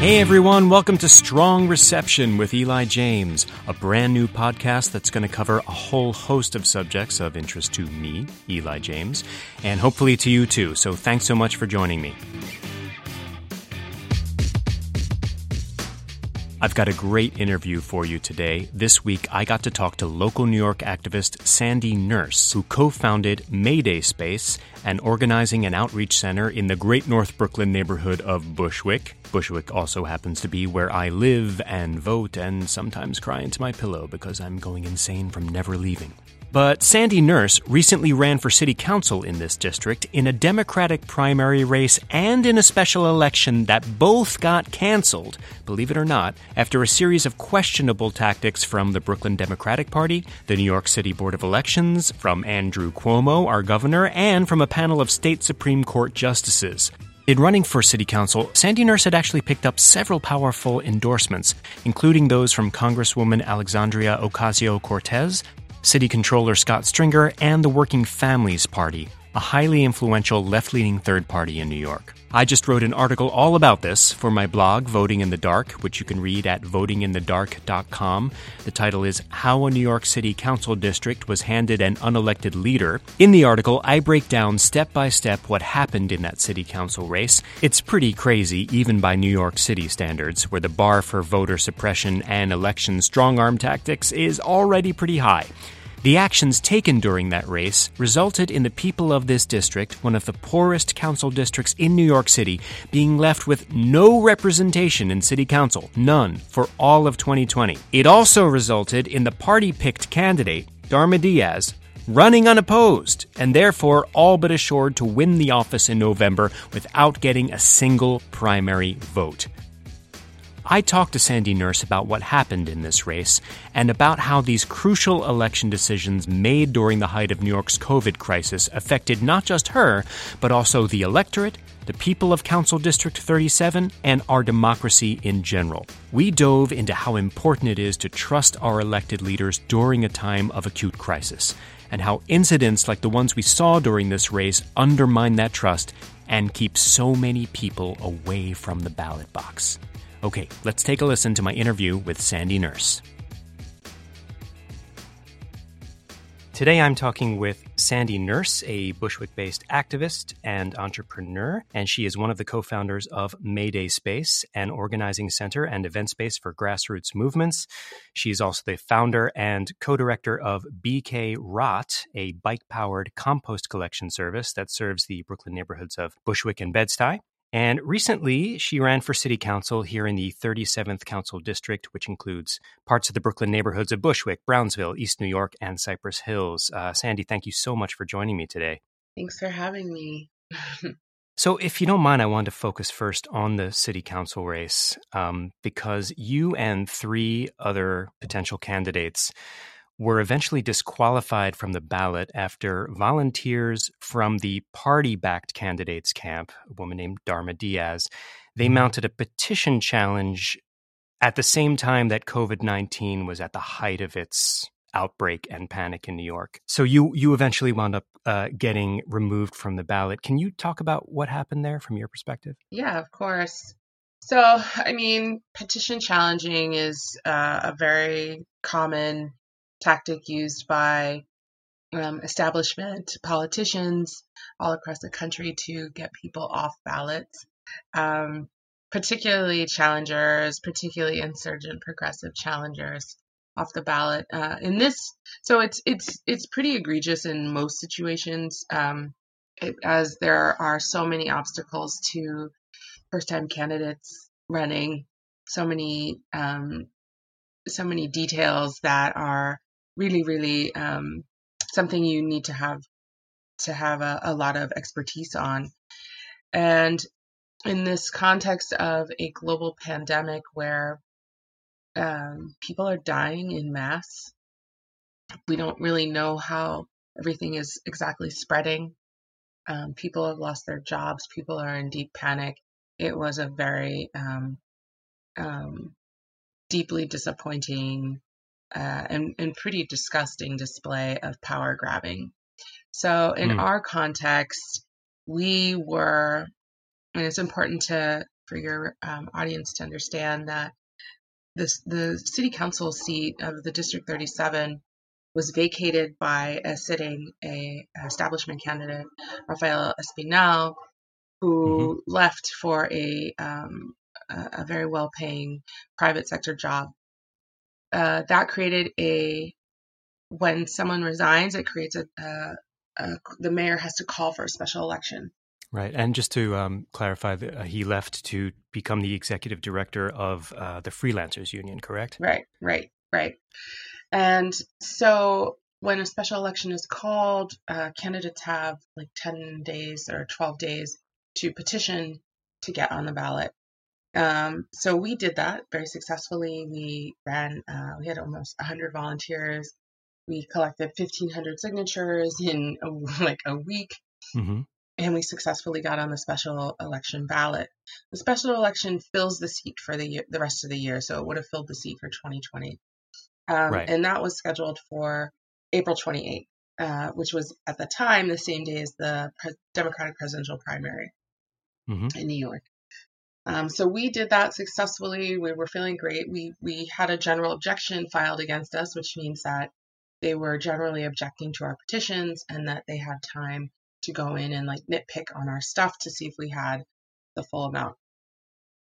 Hey everyone, welcome to Strong Reception with Eli James, a brand new podcast that's going to cover a whole host of subjects of interest to me, Eli James, and hopefully to you too. So thanks so much for joining me. I've got a great interview for you today. This week, I got to talk to local New York activist Sandy Nurse, who co founded Mayday Space, an organizing and outreach center in the great North Brooklyn neighborhood of Bushwick. Bushwick also happens to be where I live and vote and sometimes cry into my pillow because I'm going insane from never leaving. But Sandy Nurse recently ran for city council in this district in a Democratic primary race and in a special election that both got canceled, believe it or not, after a series of questionable tactics from the Brooklyn Democratic Party, the New York City Board of Elections, from Andrew Cuomo, our governor, and from a panel of state Supreme Court justices. In running for city council, Sandy Nurse had actually picked up several powerful endorsements, including those from Congresswoman Alexandria Ocasio Cortez, City Controller Scott Stringer, and the Working Families Party, a highly influential left leaning third party in New York. I just wrote an article all about this for my blog, Voting in the Dark, which you can read at votinginthedark.com. The title is How a New York City Council District Was Handed an Unelected Leader. In the article, I break down step by step what happened in that city council race. It's pretty crazy, even by New York City standards, where the bar for voter suppression and election strong arm tactics is already pretty high. The actions taken during that race resulted in the people of this district, one of the poorest council districts in New York City, being left with no representation in city council, none, for all of 2020. It also resulted in the party picked candidate, Darma Diaz, running unopposed, and therefore all but assured to win the office in November without getting a single primary vote. I talked to Sandy Nurse about what happened in this race and about how these crucial election decisions made during the height of New York's COVID crisis affected not just her, but also the electorate, the people of Council District 37, and our democracy in general. We dove into how important it is to trust our elected leaders during a time of acute crisis, and how incidents like the ones we saw during this race undermine that trust and keep so many people away from the ballot box. Okay, let's take a listen to my interview with Sandy Nurse. Today I'm talking with Sandy Nurse, a Bushwick based activist and entrepreneur, and she is one of the co founders of Mayday Space, an organizing center and event space for grassroots movements. She is also the founder and co director of BK Rot, a bike powered compost collection service that serves the Brooklyn neighborhoods of Bushwick and Bed-Stuy. And recently, she ran for city council here in the 37th Council District, which includes parts of the Brooklyn neighborhoods of Bushwick, Brownsville, East New York, and Cypress Hills. Uh, Sandy, thank you so much for joining me today. Thanks for having me. so, if you don't mind, I want to focus first on the city council race um, because you and three other potential candidates were eventually disqualified from the ballot after volunteers from the party backed candidates camp, a woman named Darma Diaz, they mm-hmm. mounted a petition challenge at the same time that COVID 19 was at the height of its outbreak and panic in New York. So you you eventually wound up uh, getting removed from the ballot. Can you talk about what happened there from your perspective? Yeah, of course. So, I mean, petition challenging is uh, a very common tactic used by um, establishment politicians all across the country to get people off ballots, um, particularly challengers, particularly insurgent progressive challengers off the ballot. Uh, in this, so it's it's it's pretty egregious in most situations, um, it, as there are so many obstacles to first-time candidates running, so many um, so many details that are really, really um, something you need to have to have a, a lot of expertise on. And in this context of a global pandemic where um, people are dying in mass, we don't really know how everything is exactly spreading. Um, people have lost their jobs. People are in deep panic. It was a very um, um deeply disappointing uh, and, and pretty disgusting display of power grabbing. So, in mm. our context, we were, and it's important to for your um, audience to understand that this, the city council seat of the District 37 was vacated by a sitting a establishment candidate, Rafael Espinal, who mm-hmm. left for a um, a, a very well paying private sector job. Uh, that created a when someone resigns, it creates a, a, a, the mayor has to call for a special election. Right, and just to um, clarify, uh, he left to become the executive director of uh, the Freelancers Union, correct? Right, right, right. And so when a special election is called, uh, candidates have like 10 days or 12 days to petition to get on the ballot. Um, so we did that very successfully. We ran, uh, we had almost 100 volunteers. We collected 1,500 signatures in a, like a week. Mm-hmm. And we successfully got on the special election ballot. The special election fills the seat for the year, the rest of the year, so it would have filled the seat for 2020. Um, right. And that was scheduled for April 28th, uh, which was at the time the same day as the pre- Democratic presidential primary mm-hmm. in New York. Um, so we did that successfully. We were feeling great. We we had a general objection filed against us, which means that they were generally objecting to our petitions and that they had time to go in and like nitpick on our stuff to see if we had the full amount.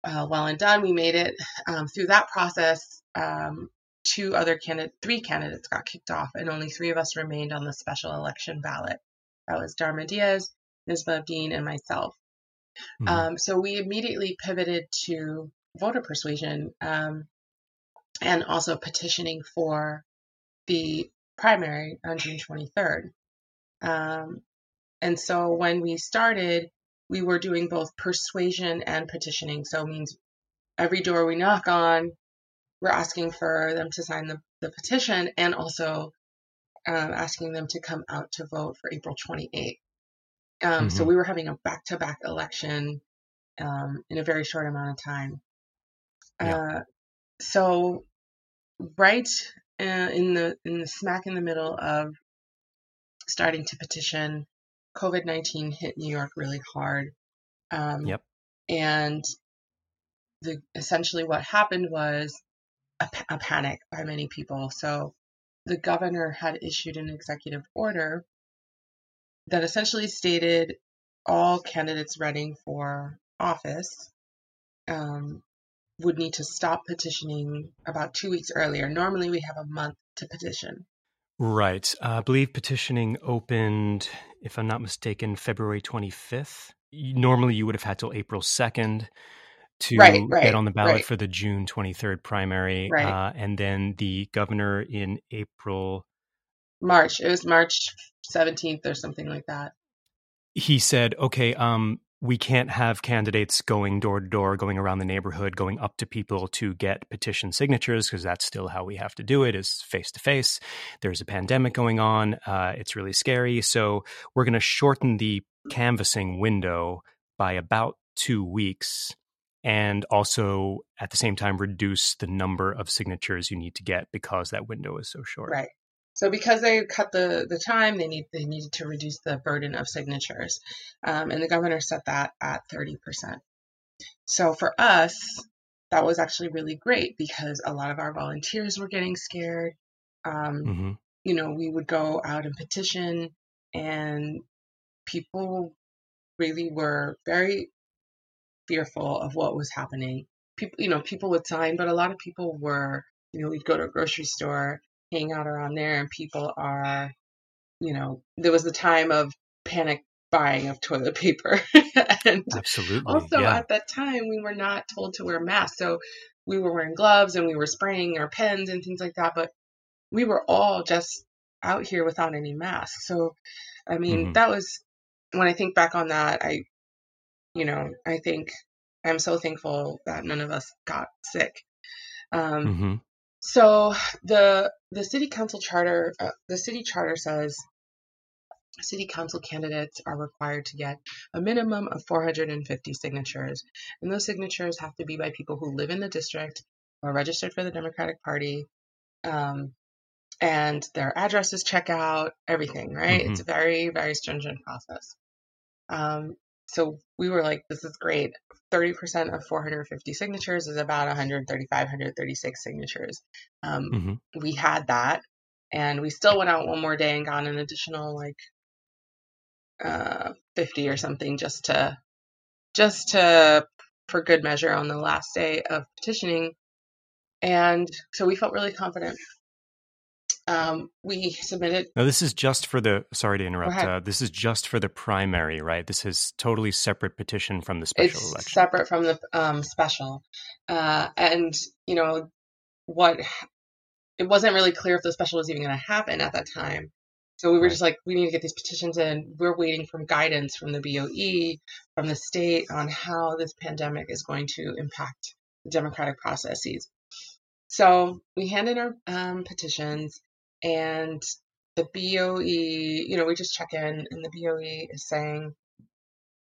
Uh, well and done, we made it um, through that process. Um, two other candidates, three candidates got kicked off, and only three of us remained on the special election ballot. That was Darma Diaz, Misba Abdin, and myself. Mm-hmm. Um, so we immediately pivoted to voter persuasion um, and also petitioning for the primary on June 23rd. Um, and so when we started, we were doing both persuasion and petitioning. So it means every door we knock on, we're asking for them to sign the, the petition and also um, asking them to come out to vote for April 28th. Um, mm-hmm. So we were having a back to back election um, in a very short amount of time. Yeah. Uh, so right uh, in the in the smack in the middle of starting to petition, COVID nineteen hit New York really hard. Um, yep. And the essentially what happened was a, a panic by many people. So the governor had issued an executive order that essentially stated all candidates running for office um, would need to stop petitioning about two weeks earlier. Normally, we have a month to petition. Right. Uh, I believe petitioning opened, if I'm not mistaken, February 25th. Normally, you would have had till April 2nd to right, right, get on the ballot right. for the June 23rd primary. Uh, and then the governor in April. March. It was March 17th or something like that. He said, okay, um, we can't have candidates going door to door, going around the neighborhood, going up to people to get petition signatures, because that's still how we have to do it is face to face. There's a pandemic going on. Uh, it's really scary. So we're going to shorten the canvassing window by about two weeks and also at the same time reduce the number of signatures you need to get because that window is so short. Right. So because they cut the, the time, they need they needed to reduce the burden of signatures, um, and the governor set that at thirty percent. So for us, that was actually really great because a lot of our volunteers were getting scared. Um, mm-hmm. You know, we would go out and petition, and people really were very fearful of what was happening. People, you know, people would sign, but a lot of people were, you know, we'd go to a grocery store hang out around there and people are, you know, there was the time of panic buying of toilet paper. and Absolutely. Also, yeah. at that time, we were not told to wear masks. So we were wearing gloves and we were spraying our pens and things like that. But we were all just out here without any masks. So, I mean, mm-hmm. that was when I think back on that, I, you know, I think I'm so thankful that none of us got sick. Um, mm-hmm. So the the city council charter, uh, the city charter says city council candidates are required to get a minimum of 450 signatures, and those signatures have to be by people who live in the district or registered for the Democratic Party, um, and their addresses check out everything. Right? Mm-hmm. It's a very very stringent process. Um, so we were like, this is great. 30% of 450 signatures is about 135, 136 signatures. Um, Mm-hmm. we had that, and we still went out one more day and got an additional like uh, 50 or something just to just to for good measure on the last day of petitioning. And so we felt really confident. Um, we submitted Now, this is just for the, sorry to interrupt, uh, this is just for the primary, right? This is totally separate petition from the special it's election. separate from the um, special, uh, and you know what? It wasn't really clear if the special was even going to happen at that time. So we were Right. just like, we need to get these petitions in. We're waiting for guidance from the BOE, from the state on how this pandemic is going to impact the democratic processes. So we hand in our um, petitions, and the BOE, you know, we just check in, and the BOE is saying,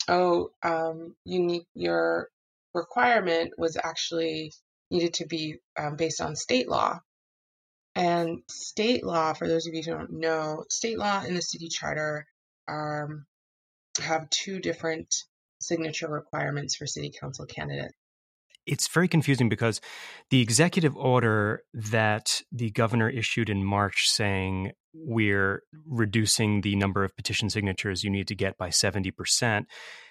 "Oh, um, you need your requirement was actually needed to be um, based on state law." And state law, for those of you who don't know, state law and the city charter um, have two different signature requirements for city council candidates. It's very confusing because the executive order that the governor issued in March saying we're reducing the number of petition signatures you need to get by 70%.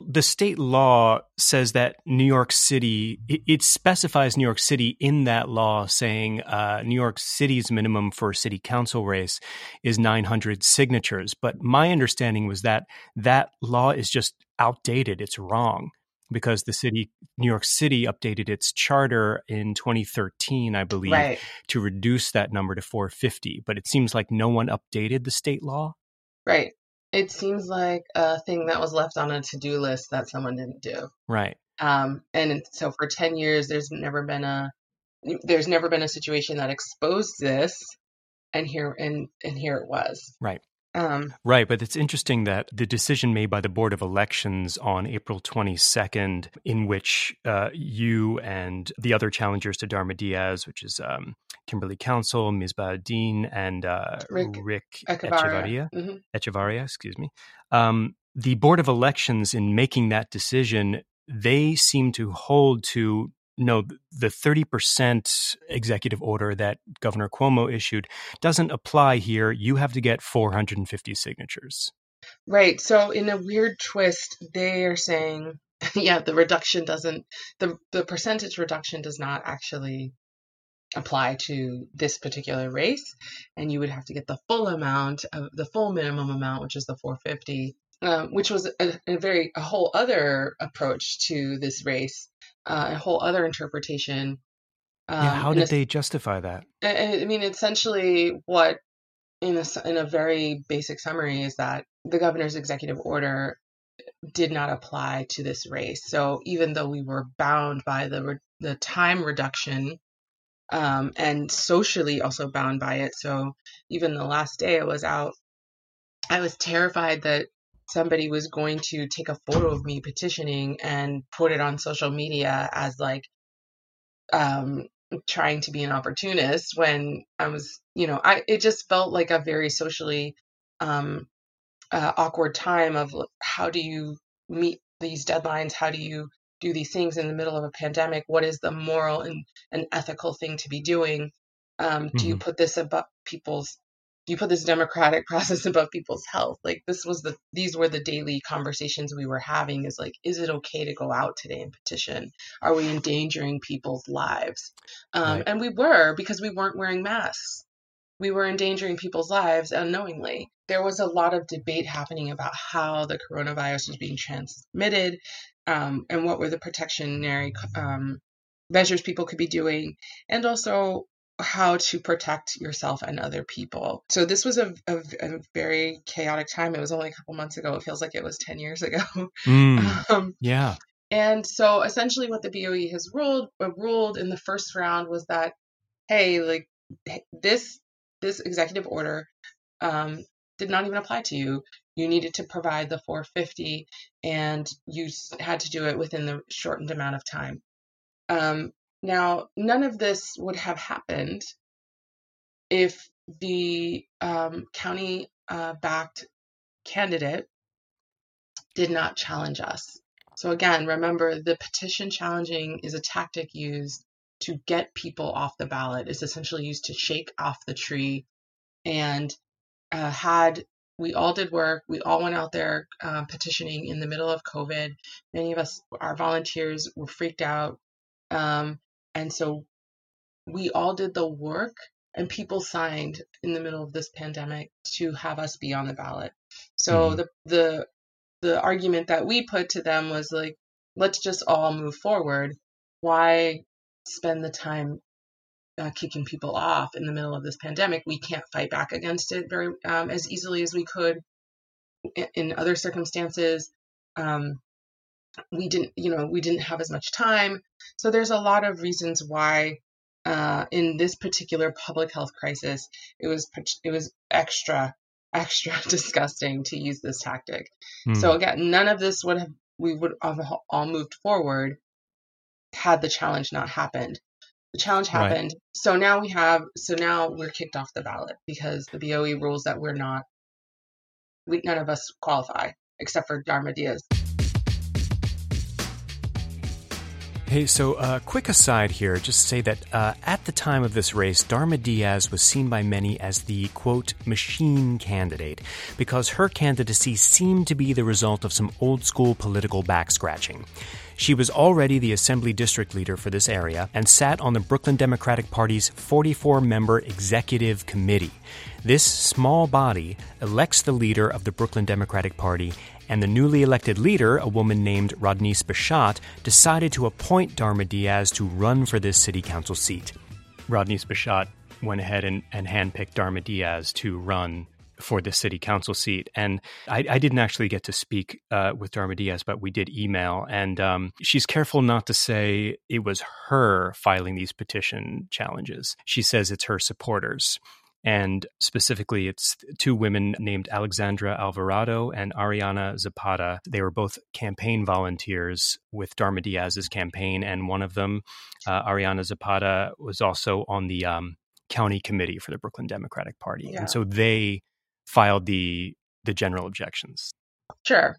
The state law says that New York City, it, specifies New York City in that law saying uh, New York City's minimum for a city council race is 900 signatures. But my understanding was that that law is just outdated, it's wrong because the city New York City updated its charter in 2013 I believe Right. to reduce that number to 450 but it seems like no one updated the state law Right. It seems like a thing that was left on a to-do list that someone didn't do. right Um, and so for 10 years, there's never been a there's never been a situation that exposed this, and here and and here it was. right Um, Right, but it's interesting that the decision made by the Board of Elections on April 22nd, in which uh, you and the other challengers to Darma Diaz, which is um, Kimberly Council, Misba Abdin, and uh, Rick Rick Echevarria. Mhm. Echevarria, excuse me. Um, the Board of Elections, in making that decision, they seem to hold to no, the 30% executive order that Governor Cuomo issued doesn't apply here. You have to get 450 signatures. Right. So in a weird twist, they are saying, yeah, the reduction doesn't the the percentage reduction does not actually apply to this particular race, and you would have to get the full amount of the full minimum amount, which is the 450, um, which was a, a very a whole other approach to this race, uh, a whole other interpretation. Um, yeah, how did a- they justify that? I I mean, essentially, what in a in a very basic summary is that the governor's executive order did not apply to this race. So even though we were bound by the re- the time reduction, um, and socially also bound by it, so even the last day I was out, I was terrified that somebody was going to take a photo of me petitioning and put it on social media as like um trying to be an opportunist when I was, you know, I it just felt like a very socially um uh, awkward time of how do you meet these deadlines? How do you do these things in the middle of a pandemic? What is the moral and, and ethical thing to be doing? Um, do you Mhm. put this above people's you put this democratic process above people's health? Like this was the these were the daily conversations we were having is like, is it okay to go out today and petition? Are we endangering people's lives? Um, Right. and we were because we weren't wearing masks we were endangering people's lives unknowingly. There was a lot of debate happening about how the coronavirus was being transmitted um, and what were the protectionary um, measures people could be doing, and also how to protect yourself and other people. So this was a, a, a very chaotic time. It was only a couple months ago. It feels like it was 10 years ago. Mm, um, yeah. and so essentially what the BOE has ruled uh, ruled in the first round was that hey, like this this executive order um, did not even apply to you. You needed to provide the 450 and you had to do it within the shortened amount of time. Um, now, none of this would have happened if the um, county uh, backed candidate did not challenge us. So again, remember the petition challenging is a tactic used to get people off the ballot. It's essentially used to shake off the tree. And uh, had we all did work, we all went out there uh, petitioning in the middle of COVID. Many of us, our volunteers, were freaked out, um, and so we all did the work. And people signed in the middle of this pandemic to have us be on the ballot. So mm-hmm. the the the argument that we put to them was like, let's just all move forward. Why spend the time uh, kicking people off in the middle of this pandemic? We can't fight back against it very um, as easily as we could in, in other circumstances. Um, we didn't, you know, we didn't have as much time. So there's a lot of reasons why uh, in this particular public health crisis, it was it was extra extra disgusting to use this tactic. Mm. So again, none of this would have we would have all moved forward had the challenge not happened. The challenge happened. Right. So now we have so now we're kicked off the ballot because the BOE rules that we're not we none of us qualify except for Darma Diaz. Hey, so uh, quick aside here, just to say that uh, at the time of this race, Darma Diaz was seen by many as the quote machine candidate because her candidacy seemed to be the result of some old school political backscratching. She was already the Assembly District Leader for this area and sat on the Brooklyn Democratic Party's 44 member Executive Committee. This small body elects the leader of the Brooklyn Democratic Party and the newly elected leader, a woman named Rodneyse Bichotte, decided to appoint Darma Diaz to run for this city council seat. Rodneyse Bichotte went ahead and, and handpicked Darma Diaz to run for the city council seat. And I, I didn't actually get to speak uh, with Darma Diaz, but we did email. And um, she's careful not to say it was her filing these petition challenges. She says it's her supporters. And specifically, it's two women named Alexandra Alvarado and Ariana Zapata. They were both campaign volunteers with Darma Diaz's campaign. And one of them, uh, Ariana Zapata, was also on the um, county committee for the Brooklyn Democratic Party. Yeah. And so they filed the the general objections. Sure.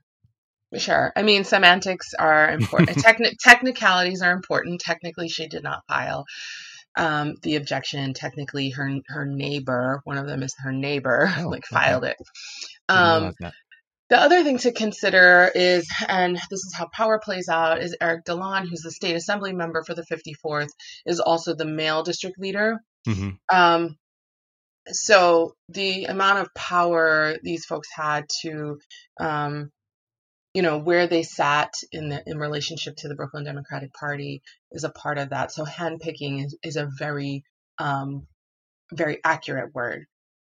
Sure. I mean, semantics are important. Techni- technicalities are important. Technically, she did not file um, the objection. Technically, her her neighbor, one of them is her neighbor, oh, like filed okay. it. Um, the other thing to consider is, and this is how power plays out, is Erik Dilan, who's the state assembly member for the 54th, is also the male district leader. Mm-hmm. Um, so the amount of power these folks had to um, you know where they sat in the in relationship to the Brooklyn Democratic Party is a part of that. So handpicking is, is a very um, very accurate word.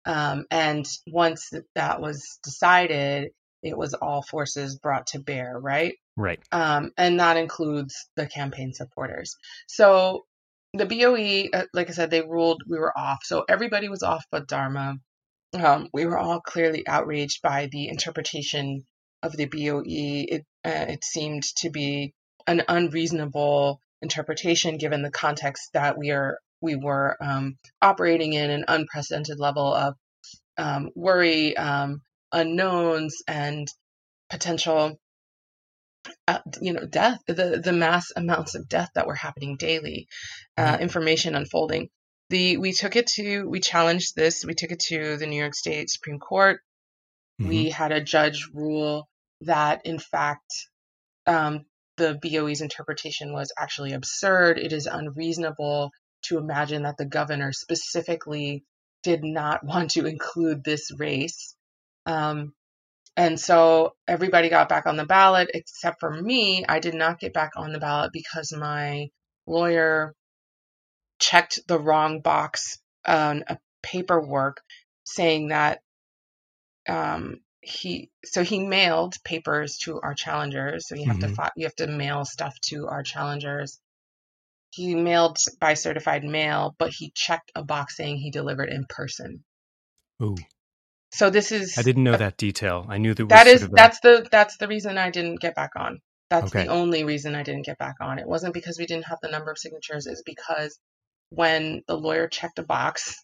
Um, and once that was decided, it was all forces brought to bear, right? Right. Um, and that includes the campaign supporters. So the BOE, uh, like I said, they ruled we were off. So everybody was off but Darma. Um, we were all clearly outraged by the interpretation of the BOE, it, uh, it seemed to be an unreasonable interpretation given the context that we are we were um, operating in an unprecedented level of um, worry, um, unknowns, and potential, uh, you know, death. The the mass amounts of death that were happening daily, uh, mm-hmm. information unfolding. The we took it to we challenged this. We took it to the New York State Supreme Court. Mm-hmm. We had a judge rule that in fact um, the BOE's interpretation was actually absurd. It is unreasonable to imagine that the governor specifically did not want to include this race. Um, and so everybody got back on the ballot except for me. I did not get back on the ballot because my lawyer checked the wrong box on a paperwork saying that um, he so he mailed papers to our challengers. So you have mm-hmm. to you have to mail stuff to our challengers. He mailed by certified mail, but he checked a box saying he delivered in person. Ooh. So this is I didn't know a, that detail. I knew that that is sort of that's the that's the reason I didn't get back on. That's okay. the only reason I didn't get back on. It wasn't because we didn't have the number of signatures. It's because when the lawyer checked a box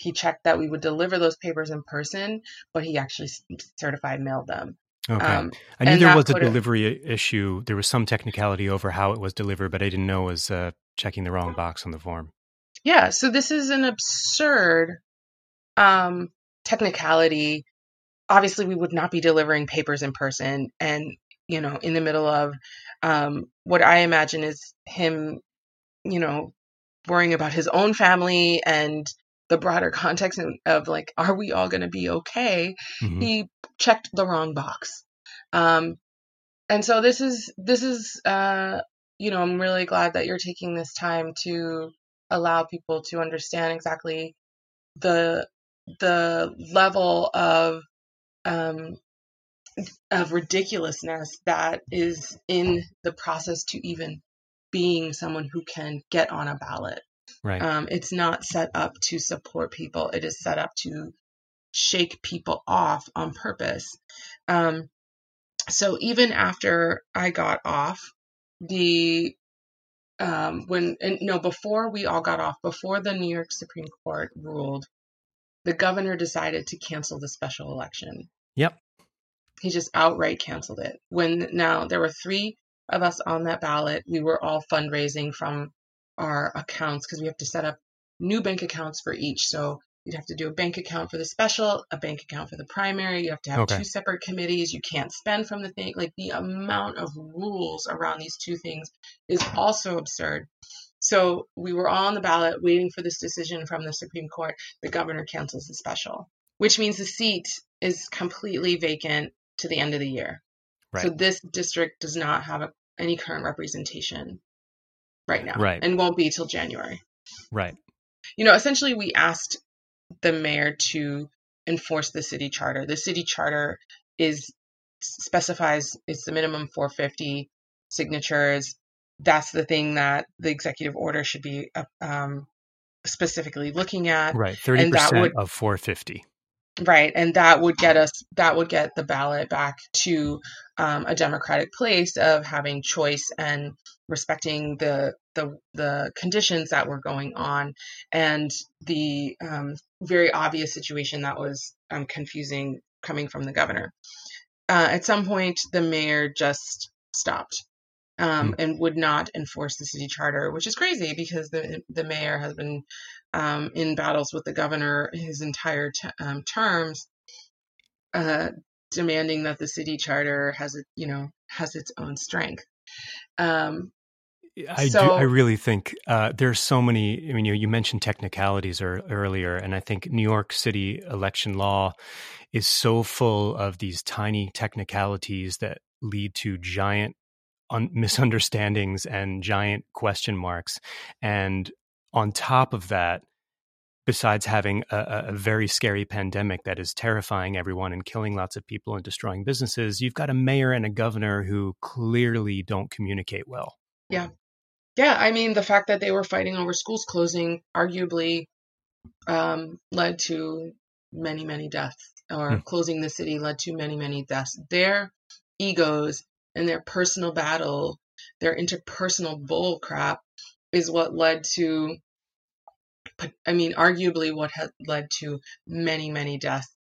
he checked that we would deliver those papers in person, but he actually certified mailed them. Okay. Um, I knew there was a delivery issue. There was some technicality over how it was delivered, but I didn't know it was uh, checking the wrong box on the form. Yeah. So this is an absurd um, technicality. Obviously, we would not be delivering papers in person, and you know, in the middle of um, what I imagine is him, you know, worrying about his own family and the broader context of like, are we all going to be okay? Mm-hmm. He checked the wrong box. Um, and so this is, this is, uh, you know, I'm really glad that you're taking this time to allow people to understand exactly the, the level of, um, of ridiculousness that is in the process to even being someone who can get on a ballot. Right. Um, it's not set up to support people. It is set up to shake people off on purpose. Um, so even after I got off, the um, when and no before we all got off, before the New York Supreme Court ruled, the governor decided to cancel the special election. Yep. He just outright canceled it. When now there were three of us on that ballot. We were all fundraising from our accounts because we have to set up new bank accounts for each. So you'd have to do a bank account for the special, a bank account for the primary. You have to have okay. two separate committees. You can't spend from the thing. Like the amount of rules around these two things is also absurd. So we were all on the ballot waiting for this decision from the Supreme Court. The governor cancels the special, which means the seat is completely vacant to the end of the year. Right. So this district does not have a, any current representation right now. Right. And won't be till January. Right. You know, essentially we asked the mayor to enforce the city charter. The city charter is specifies it's the minimum 450 signatures. That's the thing that the executive order should be uh, um, specifically looking at. Right, thirty percent of 450. Right, and that would get us that would get the ballot back to um, a democratic place of having choice and respecting the the the conditions that were going on and the um, very obvious situation that was um, confusing coming from the governor. Uh, at some point, the mayor just stopped um, mm. and would not enforce the city charter, which is crazy because the the mayor has been um, in battles with the governor his entire t- um, terms, uh, demanding that the city charter has it, you know, has its own strength. Um, I so, do. I really think uh, are so many. I mean, you, you mentioned technicalities or, earlier, and I think New York City election law is so full of these tiny technicalities that lead to giant un- misunderstandings and giant question marks. And on top of that, besides having a, a, very scary pandemic that is terrifying everyone and killing lots of people and destroying businesses, you've got a mayor and a governor who clearly don't communicate well. Yeah. Yeah. I mean, the fact that they were fighting over schools closing arguably um, led to many, many deaths, or mm. closing the city led to many, many deaths. Their egos and their personal battle, their interpersonal bull crap is what led to I mean, arguably what had led to many, many deaths,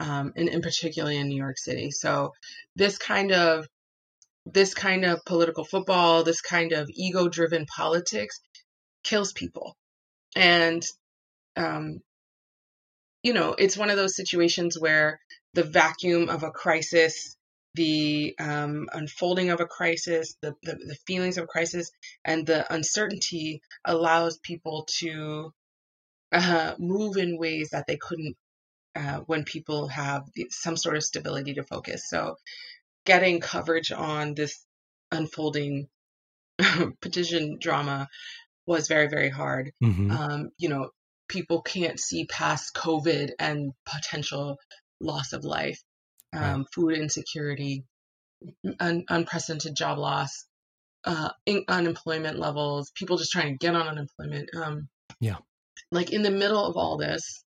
um, and, and particularly in New York City. So this kind of this kind of political football, this kind of ego-driven politics, kills people, and um, you know, it's one of those situations where the vacuum of a crisis the um, unfolding of a crisis, the, the, the, feelings of a crisis, and the uncertainty allows people to uh, move in ways that they couldn't uh, when people have some sort of stability to focus. So, getting coverage on this unfolding petition drama was very, very hard. Mm-hmm. Um, you know, people can't see past COVID and potential loss of life um, right. food insecurity, un- unprecedented job loss, uh, in- unemployment levels, people just trying to get on unemployment. Um, yeah. Like in the middle of all this,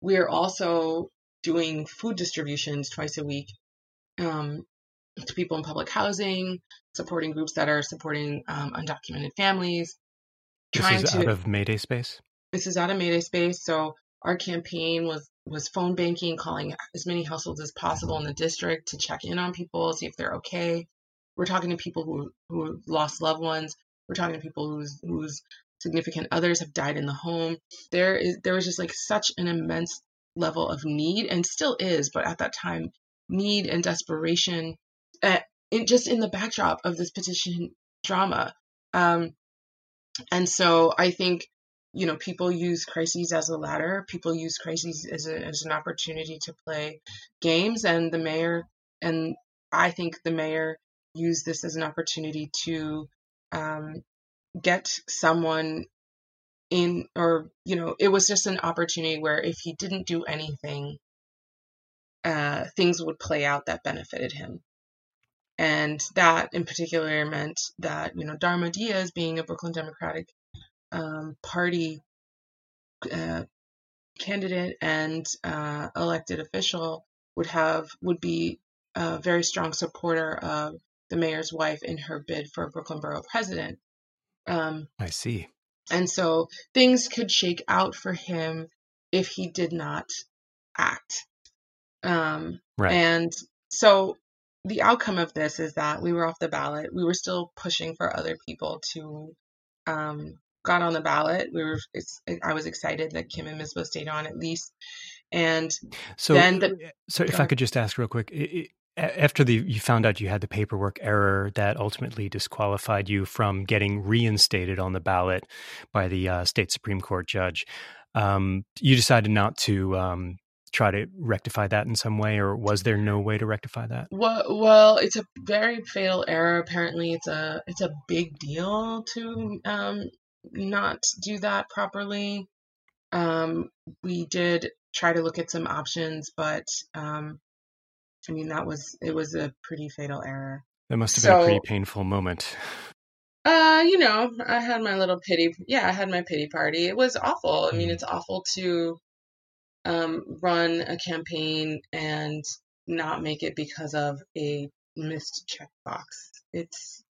we are also doing food distributions twice a week um, to people in public housing, supporting groups that are supporting um, undocumented families. This is to, out of Mayday space? This is out of Mayday space. So our campaign was was phone banking, calling as many households as possible in the district to check in on people, see if they're okay. We're talking to people who who lost loved ones. We're talking to people whose whose significant others have died in the home. There is there was just like such an immense level of need, and still is, but at that time, need and desperation, uh, in, just in the backdrop of this petition drama. Um, and so I think you know people use crises as a ladder. People use crises as, a, as an opportunity to play games, and the mayor and I think the mayor used this as an opportunity to um, get someone in or you know it was just an opportunity where if he didn't do anything uh, things would play out that benefited him and that in particular meant that you know Darma Diaz being a Brooklyn Democratic um, Party uh, candidate and uh, elected official would have would be a very strong supporter of the mayor's wife in her bid for Brooklyn Borough President. Um, I see. And so things could shake out for him if he did not act. Um, right. And so the outcome of this is that we were off the ballot. We were still pushing for other people to um, got on the ballot. We were. I was excited that Kim and Misba stayed on at least. And so, then the, so if I could just ask real quick, it, after the you found out you had the paperwork error that ultimately disqualified you from getting reinstated on the ballot by the uh, state supreme court judge, um, you decided not to um, try to rectify that in some way, or was there no way to rectify that? Well, well, it's a very fatal error. Apparently, it's a it's a big deal to um, not do that properly. Um, we did try to look at some options, but um, I mean, that was it was a pretty fatal error. That must have so, been a pretty painful moment. Uh, you know, I had my little pity. Yeah, I had my pity party. It was awful. I mean, mm. it's awful to um, run a campaign and not make it because of a missed checkbox. It's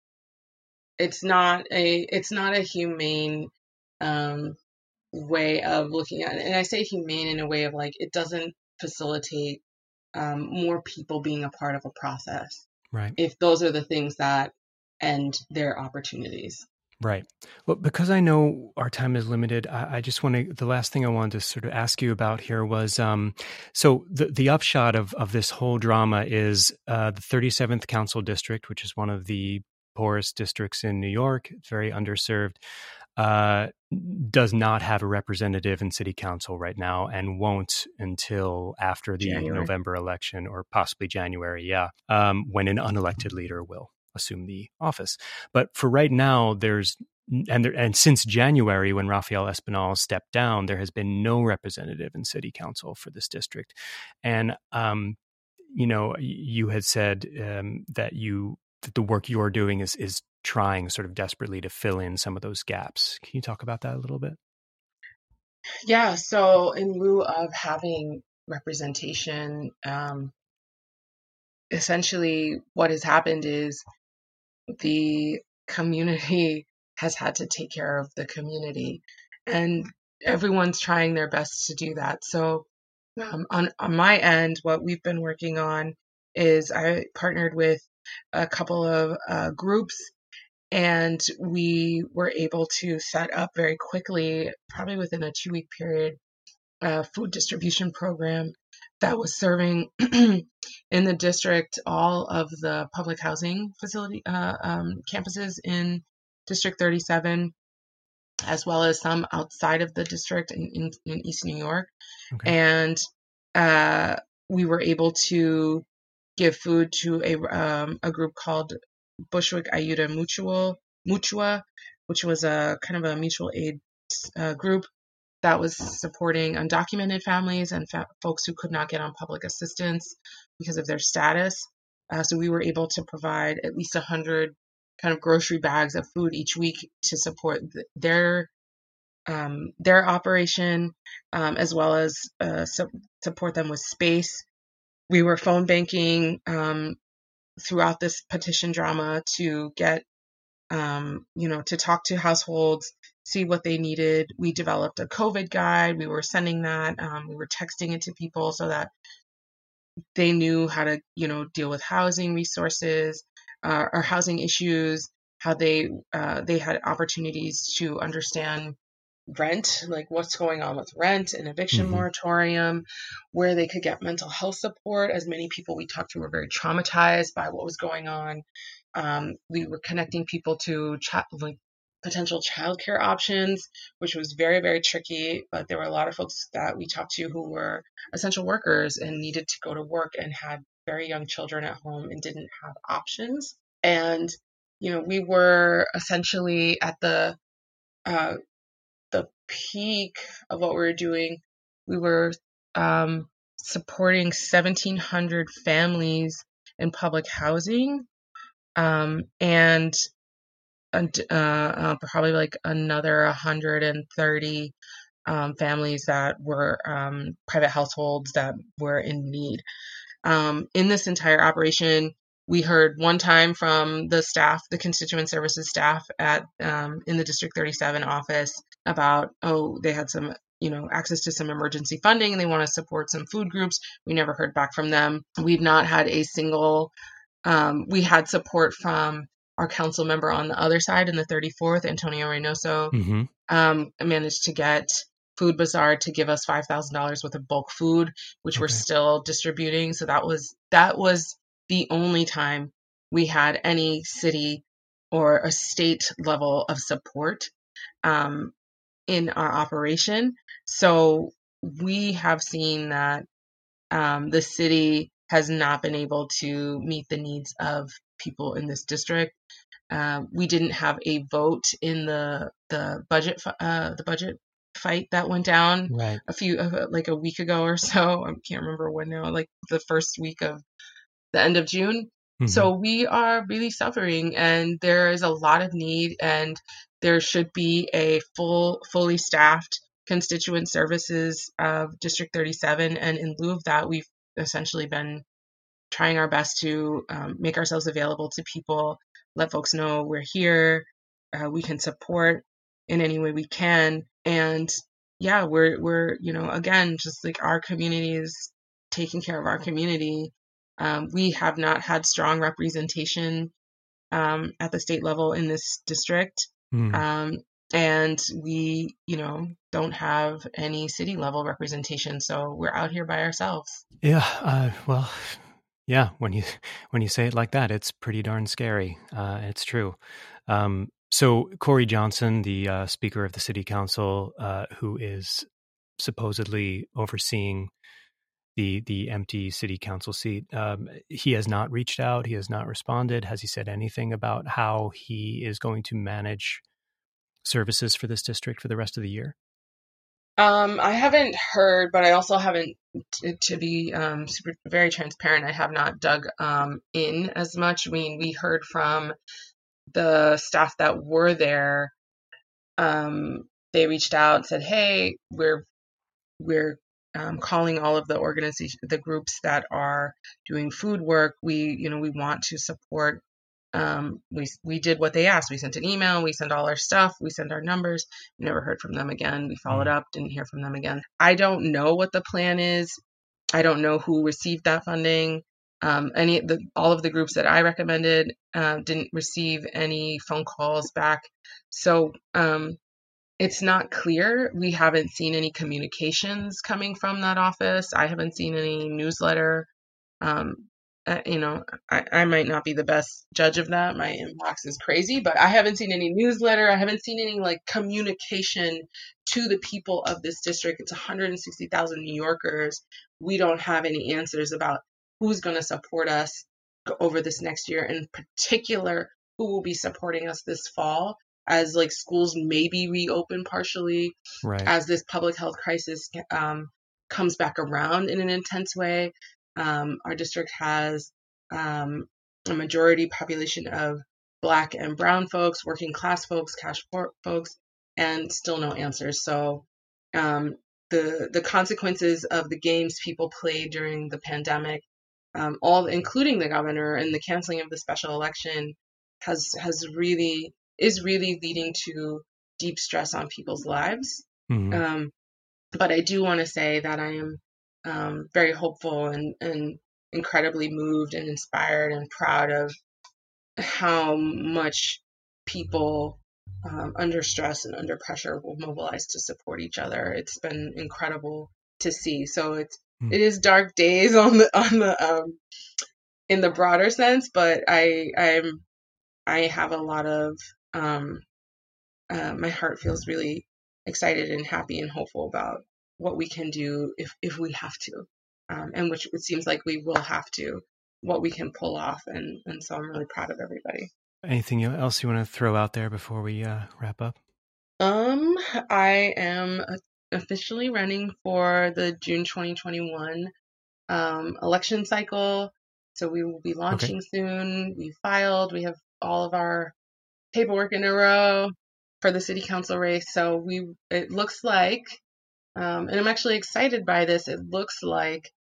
it's not a it's not a humane um, way of looking at it. And I say humane in a way of like it doesn't facilitate um, more people being a part of a process. Right. If those are the things that end their opportunities. Right. Well, because I know our time is limited, I, I just want to. The last thing I wanted to sort of ask you about here was, um, so the the upshot of of this whole drama is uh, the 37th Council District, which is one of the poorest districts in New York, very underserved uh, does not have a representative in city council right now and won't until after the January. November election or possibly January, yeah, um, when an unelected leader will assume the office. But for right now, there's and there, and since January, when Rafael Espinal stepped down, there has been no representative in city council for this district. And um, you know, you had said um, that you the work you're doing is is trying sort of desperately to fill in some of those gaps. Can you talk about that a little bit? Yeah. So, in lieu of having representation, um, essentially what has happened is the community has had to take care of the community, and everyone's trying their best to do that. So, um, on, on my end, what we've been working on is I partnered with a couple of uh, groups and we were able to set up very quickly, probably within a two week period, a food distribution program that was serving in the district all of the public housing facility uh, um, campuses in District 37, as well as some outside of the district in, in, in East New York. Okay. And uh, we were able to give food to a, um, a group called Bushwick Ayuda Mutual Mutua, which was a kind of a mutual aid uh, group that was supporting undocumented families and fa- folks who could not get on public assistance because of their status. Uh, so we were able to provide at least 100 kind of grocery bags of food each week to support th- their um, their operation, um, as well as uh, su- support them with space. We were phone banking um, throughout this petition drama to get, um, you know, to talk to households, see what they needed. We developed a COVID guide. We were sending that. Um, we were texting it to people so that they knew how to, you know, deal with housing resources uh, or housing issues. How they uh, they had opportunities to understand rent, like what's going on with rent and eviction mm-hmm. moratorium, where they could get mental health support. As many people we talked to were very traumatized by what was going on. Um, we were connecting people to ch- like potential childcare options, which was very, very tricky. But there were a lot of folks that we talked to who were essential workers and needed to go to work and had very young children at home and didn't have options. And, you know, we were essentially at the uh, the peak of what we were doing. We were um, supporting 1,700 families in public housing um, and uh, uh, probably like another 130 um, families that were um, private households that were in need. Um, in this entire operation, we heard one time from the staff, the constituent services staff at um, in the District 37 office about oh they had some you know access to some emergency funding and they want to support some food groups. We never heard back from them. We've not had a single. Um, we had support from our council member on the other side in the 34th, Antonio Reynoso, mm-hmm. um, managed to get Food Bazaar to give us five thousand dollars worth of bulk food, which okay. we're still distributing. So that was that was the only time we had any city or a state level of support um, in our operation. So we have seen that um, the city has not been able to meet the needs of people in this district. Uh, we didn't have a vote in the the budget uh, the budget fight that went down right. a few uh, like a week ago or so. I can't remember when now, like the first week of the end of June. Mm-hmm. So we are really suffering, and there is a lot of need, and there should be a full, fully staffed constituent services of District 37. And in lieu of that, we've essentially been trying our best to um, make ourselves available to people, let folks know we're here, uh, we can support in any way we can, and yeah, we're we're you know again just like our community is taking care of our community. Um, we have not had strong representation um, at the state level in this district. Mm. Um, and we, you know, don't have any city level representation. So we're out here by ourselves. Yeah. Uh, well, yeah, when you when you say it like that, it's pretty darn scary. Uh, it's true. Um, so Corey Johnson, the uh, Speaker of the City Council, uh, who is supposedly overseeing the the empty City Council seat, um, he has not reached out. He has not responded. Has he said anything about how he is going to manage services for this district for the rest of the year? Um, I haven't heard, but I also haven't, t- to be um, super, very transparent, I have not dug um, in as much. I mean, we heard from the staff that were there. Um, they reached out and said, "Hey, we're we're um, calling all of the organizations, the groups that are doing food work. We, you know, we want to support um, we we did what they asked. We sent an email. We sent all our stuff. We sent our numbers. We never heard from them again. We followed mm. up. Didn't hear from them again. I don't know what the plan is. I don't know who received that funding. Um, any the all of the groups that I recommended uh, didn't receive any phone calls back. So um, it's not clear. We haven't seen any communications coming from that office. I haven't seen any newsletter. Um, uh, you know, I, I might not be the best judge of that. My inbox is crazy, but I haven't seen any newsletter. I haven't seen any like communication to the people of this district. It's 160,000 New Yorkers. We don't have any answers about who's going to support us over this next year, in particular, who will be supporting us this fall as like schools maybe reopen partially, right. as this public health crisis um, comes back around in an intense way. Um, our district has um, a majority population of Black and Brown folks, working class folks, cash poor folks, and still no answers. So um, the the consequences of the games people played during the pandemic, um, all including the governor and the canceling of the special election, has has really is really leading to deep stress on people's lives. Mm-hmm. Um, but I do want to say that I am um, very hopeful and, and incredibly moved and inspired and proud of how much people um, under stress and under pressure will mobilize to support each other. It's been incredible to see. So it's mm. it is dark days on the on the um, in the broader sense, but I I'm I have a lot of um, uh, my heart feels really excited and happy and hopeful about what we can do if if we have to, um, and which it seems like we will have to. What we can pull off, and and so I'm really proud of everybody. Anything else you want to throw out there before we uh, wrap up? Um, I am officially running for the June 2021 um, election cycle. So we will be launching okay. soon. We filed. We have all of our paperwork in a row for the city council race. So we it looks like, um, and I'm actually excited by this. It looks like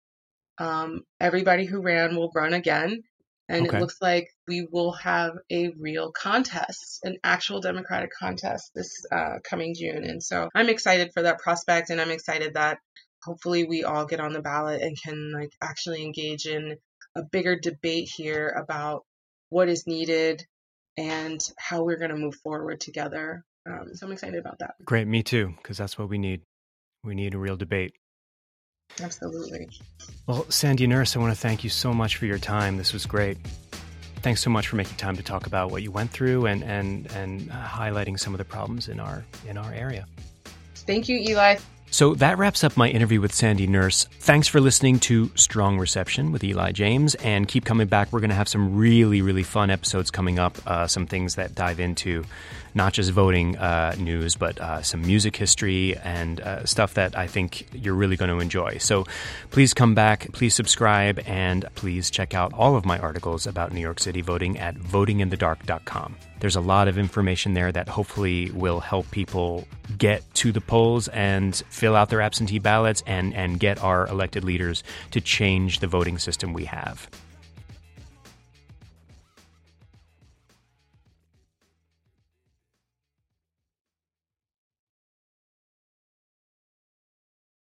um, everybody who ran will run again. And okay. it looks like we will have a real contest, an actual Democratic contest this uh, coming June. And so I'm excited for that prospect, and I'm excited that hopefully we all get on the ballot and can like actually engage in a bigger debate here about what is needed and how we're going to move forward together. Um, so I'm excited about that. Great, me too, because that's what we need. We need a real debate. Absolutely. Well, Sandy Nurse, I want to thank you so much for your time. This was great. Thanks so much for making time to talk about what you went through and and and uh, highlighting some of the problems in our in our area. Thank you, Eli. So that wraps up my interview with Sandy Nurse. Thanks for listening to Strong Reception with Eli James, and keep coming back. We're going to have some really, really fun episodes coming up, uh, some things that dive into not just voting uh, news, but uh, some music history and uh, stuff that I think you're really going to enjoy. So please come back, please subscribe, and please check out all of my articles about New York City voting at votinginthedark.com. There's a lot of information there that hopefully will help people get to the polls and fill out their absentee ballots and, and get our elected leaders to change the voting system we have.